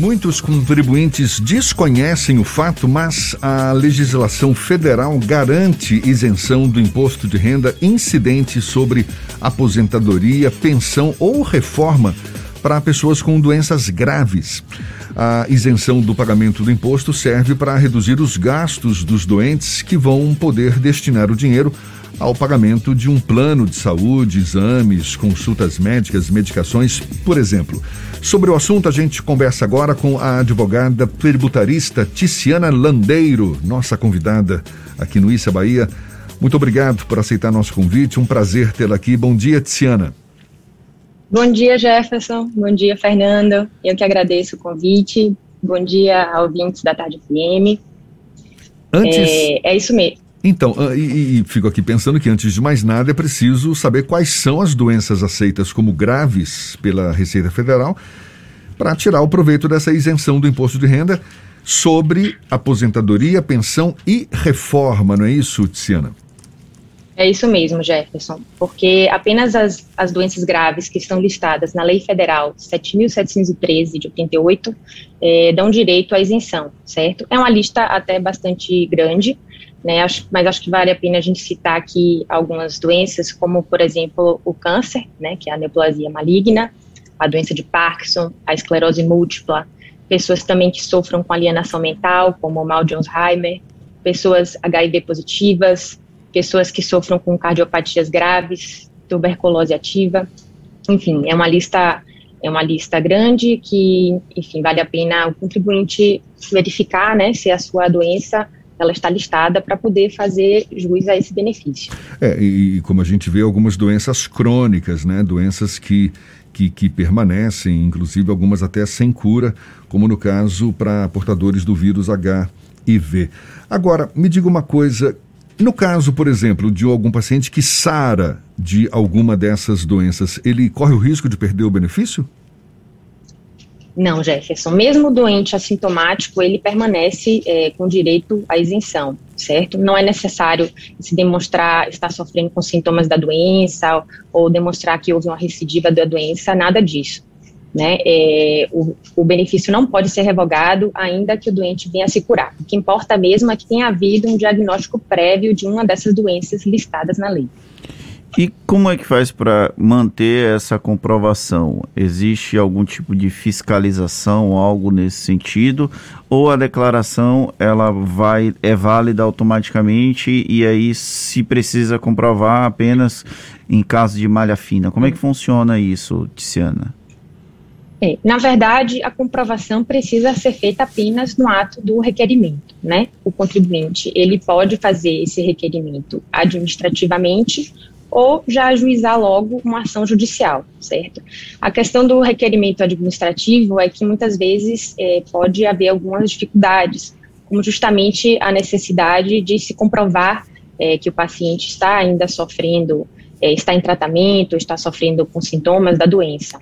Muitos contribuintes desconhecem o fato, mas a legislação federal garante isenção do imposto de renda incidente sobre aposentadoria, pensão ou reforma para pessoas com doenças graves. A isenção do pagamento do imposto serve para reduzir os gastos dos doentes que vão poder destinar o dinheiro ao pagamento de um plano de saúde, exames, consultas médicas, medicações, por exemplo. Sobre o assunto, a gente conversa agora com a advogada tributarista Ticiana Landeiro, nossa convidada aqui no Issa Bahia. Muito obrigado por aceitar nosso convite, um prazer tê-la aqui. Bom dia, Ticiana. Bom dia, Jefferson. Bom dia, Fernando. Eu que agradeço o convite. Bom dia, ouvintes da Tarde FM. Antes... É, é isso mesmo. Então, ah, e, e, fico aqui pensando que antes de mais nada é preciso saber quais são as doenças aceitas como graves pela Receita Federal para tirar o proveito dessa isenção do imposto de renda sobre aposentadoria, pensão e reforma, não é isso, Tiziana? É isso mesmo, Jefferson, porque apenas as, as doenças graves que estão listadas na Lei Federal 7.713 de 88 é, dão direito à isenção, certo? É uma lista até bastante grande, né? Acho, mas acho que vale a pena a gente citar aqui algumas doenças, como, por exemplo, o câncer, né, que é a neoplasia maligna, a doença de Parkinson, a esclerose múltipla, pessoas também que sofram com alienação mental, como o mal de Alzheimer, pessoas HIV positivas, pessoas que sofram com cardiopatias graves, tuberculose ativa, enfim, é uma lista é uma lista grande que, enfim, vale a pena o contribuinte verificar, né, se a sua doença ela está listada para poder fazer jus a esse benefício. É, e, e como a gente vê, algumas doenças crônicas, né? Doenças que, que, que, permanecem, inclusive algumas até sem cura, como no caso para portadores do vírus HIV. Agora, me diga uma coisa. No caso, por exemplo, de algum paciente que sara de alguma dessas doenças, ele corre o risco de perder o benefício? Não, Jefferson. Mesmo doente assintomático, ele permanece é, com direito à isenção, certo? Não é necessário se demonstrar estar sofrendo com sintomas da doença ou, ou demonstrar que houve uma recidiva da doença, nada disso. Né? É, o, o, benefício não pode ser revogado ainda que o doente venha se curar. O que importa mesmo é que tenha havido um diagnóstico prévio de uma dessas doenças listadas na lei. E como é que faz para manter essa comprovação? Existe algum tipo de fiscalização, algo nesse sentido, ou a declaração ela vai é válida automaticamente e aí se precisa comprovar apenas em caso de malha fina? Como é que funciona isso, Tiziana? É, na verdade, a comprovação precisa ser feita apenas no ato do requerimento, né? O contribuinte, ele pode fazer esse requerimento administrativamente ou já ajuizar logo uma ação judicial, certo? A questão do requerimento administrativo é que muitas vezes é, pode haver algumas dificuldades, como justamente a necessidade de se comprovar é, que o paciente está ainda sofrendo, é, está em tratamento, está sofrendo com sintomas da doença,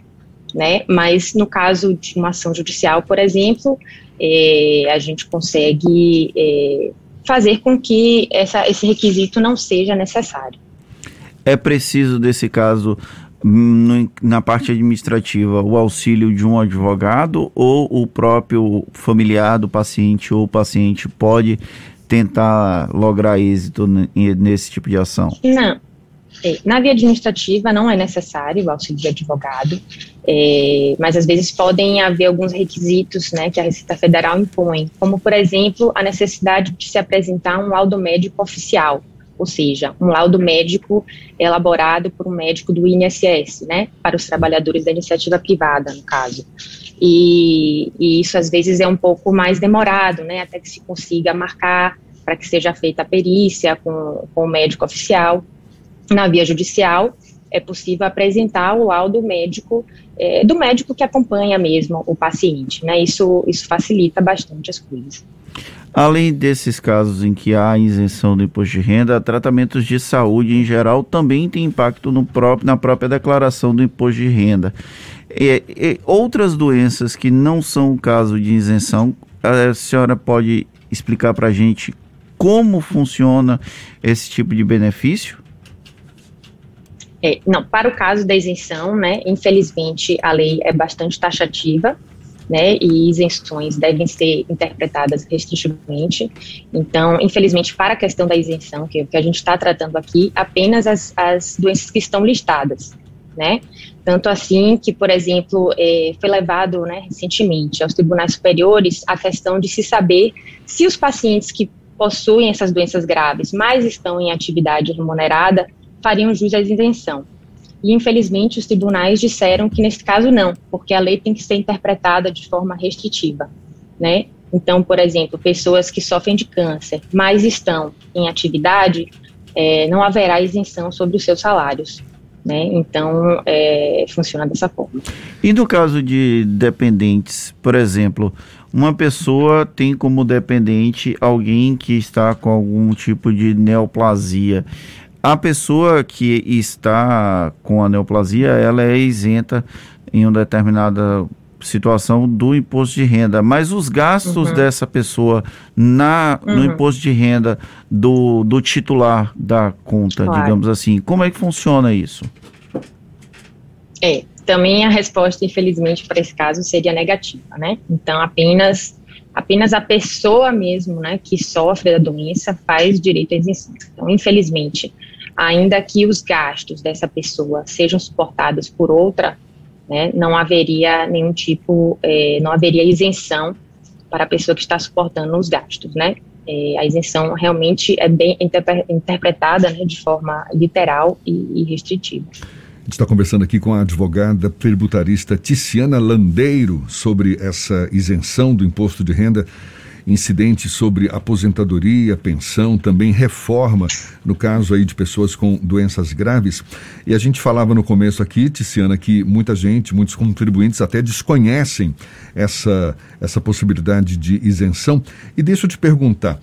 né? Mas no caso de uma ação judicial, por exemplo, é, a gente consegue é, fazer com que essa, esse requisito não seja necessário. É preciso, desse caso, na parte administrativa, o auxílio de um advogado ou o próprio familiar do paciente ou o paciente pode tentar lograr êxito nesse tipo de ação? Não. É, na via administrativa não é necessário o auxílio de advogado, é, mas às vezes podem haver alguns requisitos né, que a Receita Federal impõe, como por exemplo a necessidade de se apresentar um laudo médico oficial, ou seja, um laudo médico elaborado por um médico do INSS, né, para os trabalhadores da iniciativa privada, no caso. E, e isso às vezes é um pouco mais demorado, né, até que se consiga marcar para que seja feita a perícia com, com o médico oficial. Na via judicial, é possível apresentar o laudo médico é, do médico que acompanha mesmo o paciente, né? Isso, isso facilita bastante as coisas. Além desses casos em que há isenção do imposto de renda, tratamentos de saúde em geral também têm impacto no próprio, na própria declaração do imposto de renda. E, e outras doenças que não são caso de isenção, a senhora pode explicar para a gente como funciona esse tipo de benefício? É, não, para o caso da isenção, né, infelizmente a lei é bastante taxativa, né, e isenções devem ser interpretadas restritivamente. Então, infelizmente, para a questão da isenção, que, é que a gente está tratando aqui, apenas as, as doenças que estão listadas, né? Tanto assim que, por exemplo, é, foi levado né, recentemente aos tribunais superiores a questão de se saber se os pacientes que possuem essas doenças graves, mas estão em atividade remunerada, fariam jus à isenção. E, infelizmente, os tribunais disseram que, nesse caso, não, porque a lei tem que ser interpretada de forma restritiva, né? Então, por exemplo, pessoas que sofrem de câncer, mas estão em atividade, é, não haverá isenção sobre os seus salários. Né? Então, é, funciona dessa forma. E no caso de dependentes, por exemplo, uma pessoa tem como dependente alguém que está com algum tipo de neoplasia. A pessoa que está com a neoplasia, ela é isenta em uma determinada situação do imposto de renda, mas os gastos uhum. dessa pessoa na uhum. no imposto de renda do, do titular da conta, claro. digamos assim, como é que funciona isso? É, também a resposta, infelizmente, para esse caso seria negativa, né? Então, apenas apenas a pessoa mesmo, né, que sofre da doença faz direito à isenção. Então, infelizmente, ainda que os gastos dessa pessoa sejam suportados por outra, né, não haveria nenhum tipo, é, não haveria isenção para a pessoa que está suportando os gastos, né? É, a isenção realmente é bem interpretada né, de forma literal e, e restritiva gente está conversando aqui com a advogada tributarista Ticiana Landeiro sobre essa isenção do imposto de renda, incidente sobre aposentadoria, pensão, também reforma, no caso aí de pessoas com doenças graves. E a gente falava no começo aqui, Ticiana, que muita gente, muitos contribuintes até desconhecem essa, essa possibilidade de isenção. E deixa eu te perguntar,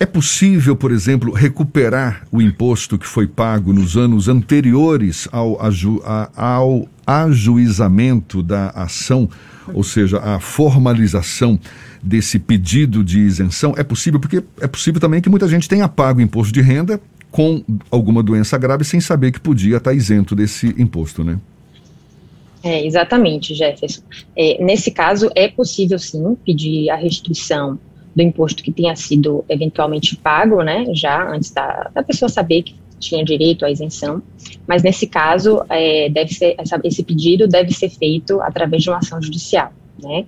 é possível, por exemplo, recuperar o imposto que foi pago nos anos anteriores ao, aju a, ao ajuizamento da ação, ou seja, a formalização desse pedido de isenção? É possível, porque é possível também que muita gente tenha pago imposto de renda com alguma doença grave sem saber que podia estar isento desse imposto, né? É, exatamente, Jefferson. É, nesse caso, é possível sim pedir a restrição do imposto que tenha sido eventualmente pago, né, já antes da, da pessoa saber que tinha direito à isenção, mas nesse caso, é, deve ser, essa, esse pedido deve ser feito através de uma ação judicial, né,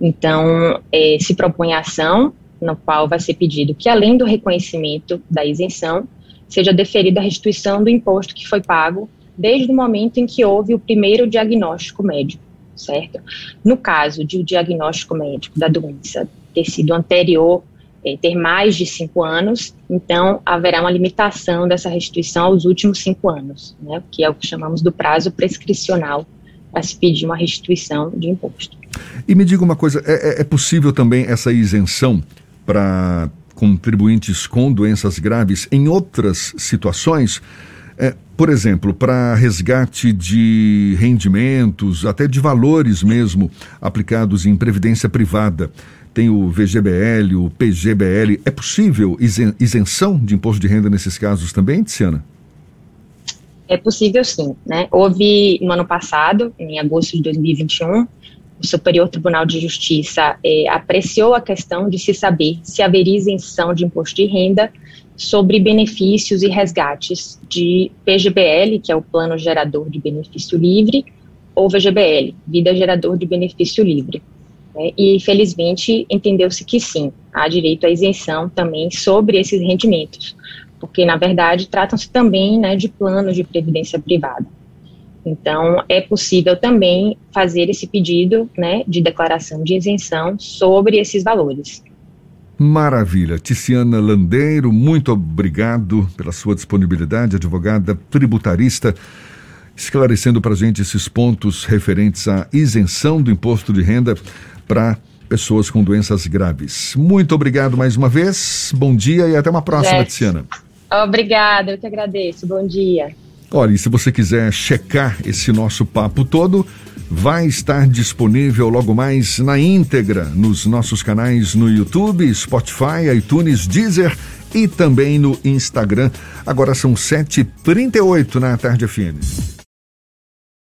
então, é, se propõe a ação no qual vai ser pedido que, além do reconhecimento da isenção, seja deferida a restituição do imposto que foi pago desde o momento em que houve o primeiro diagnóstico médico, certo? No caso de o diagnóstico médico da doença ter sido anterior, é, ter mais de cinco anos, então haverá uma limitação dessa restituição aos últimos cinco anos, né, que é o que chamamos do prazo prescricional para se pedir uma restituição de imposto. E me diga uma coisa, é, é, é possível também essa isenção para contribuintes com doenças graves em outras situações? É, por exemplo, para resgate de rendimentos, até de valores mesmo, aplicados em previdência privada tem o VGBL, o PGBL. É possível isenção de imposto de renda nesses casos também, Tiziana? É possível sim. Né? Houve no ano passado, em agosto de 2021, o Superior Tribunal de Justiça eh, apreciou a questão de se saber se haveria isenção de imposto de renda sobre benefícios e resgates de PGBL, que é o Plano Gerador de Benefício Livre, ou VGBL, Vida Gerador de Benefício Livre. Né? E, felizmente, entendeu-se que sim, há direito à isenção também sobre esses rendimentos, porque, na verdade, tratam-se também né, de planos de previdência privada. Então, é possível também fazer esse pedido né, de declaração de isenção sobre esses valores. Maravilha. Ticiana Landeiro, muito obrigado pela sua disponibilidade, advogada tributarista, esclarecendo para a gente esses pontos referentes à isenção do imposto de renda para pessoas com doenças graves. Muito obrigado mais uma vez, bom dia e até uma próxima, yes. Tiziana. Obrigada, eu que agradeço, bom dia. Olha, e se você quiser checar esse nosso papo todo, vai estar disponível logo mais na íntegra nos nossos canais no YouTube, Spotify, iTunes, Deezer e também no Instagram. Agora são 7h38 na Tarde FM.